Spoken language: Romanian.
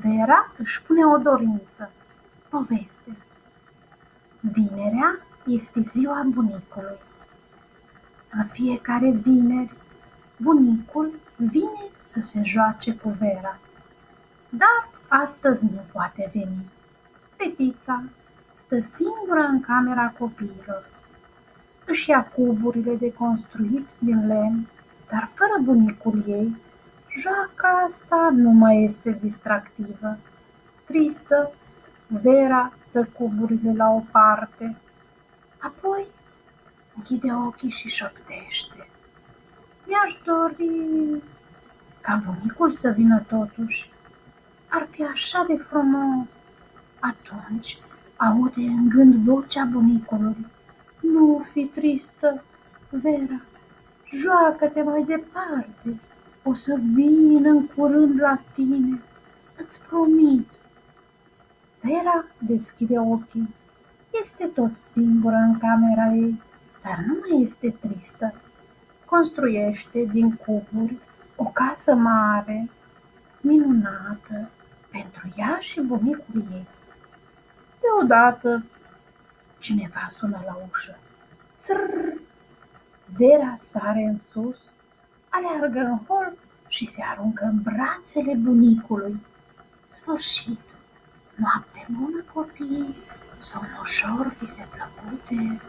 Vera își pune o dorință. Poveste. Vinerea este ziua bunicului. În fiecare vineri, bunicul vine să se joace cu Vera. Dar astăzi nu poate veni. Fetița stă singură în camera copiilor. Își ia cuburile de construit din lemn, dar fără bunicul ei, joaca asta nu mai este distractivă. Tristă, Vera dă cuburile la o parte, apoi închide ochii și șoptește. Mi-aș dori ca bunicul să vină totuși. Ar fi așa de frumos. Atunci aude în gând vocea bunicului. Nu fi tristă, Vera, joacă-te mai departe. O să vin în curând la tine, îți promit. Vera deschide ochii. Este tot singură în camera ei, dar nu mai este tristă. Construiește din cuburi o casă mare, minunată, pentru ea și bunicul ei. Deodată cineva sună la ușă. Trrr! Vera sare în sus, aleargă în hol și se aruncă în brațele bunicului. Sfârșit! Noapte bună, copii! Somn ușor, vise plăcute!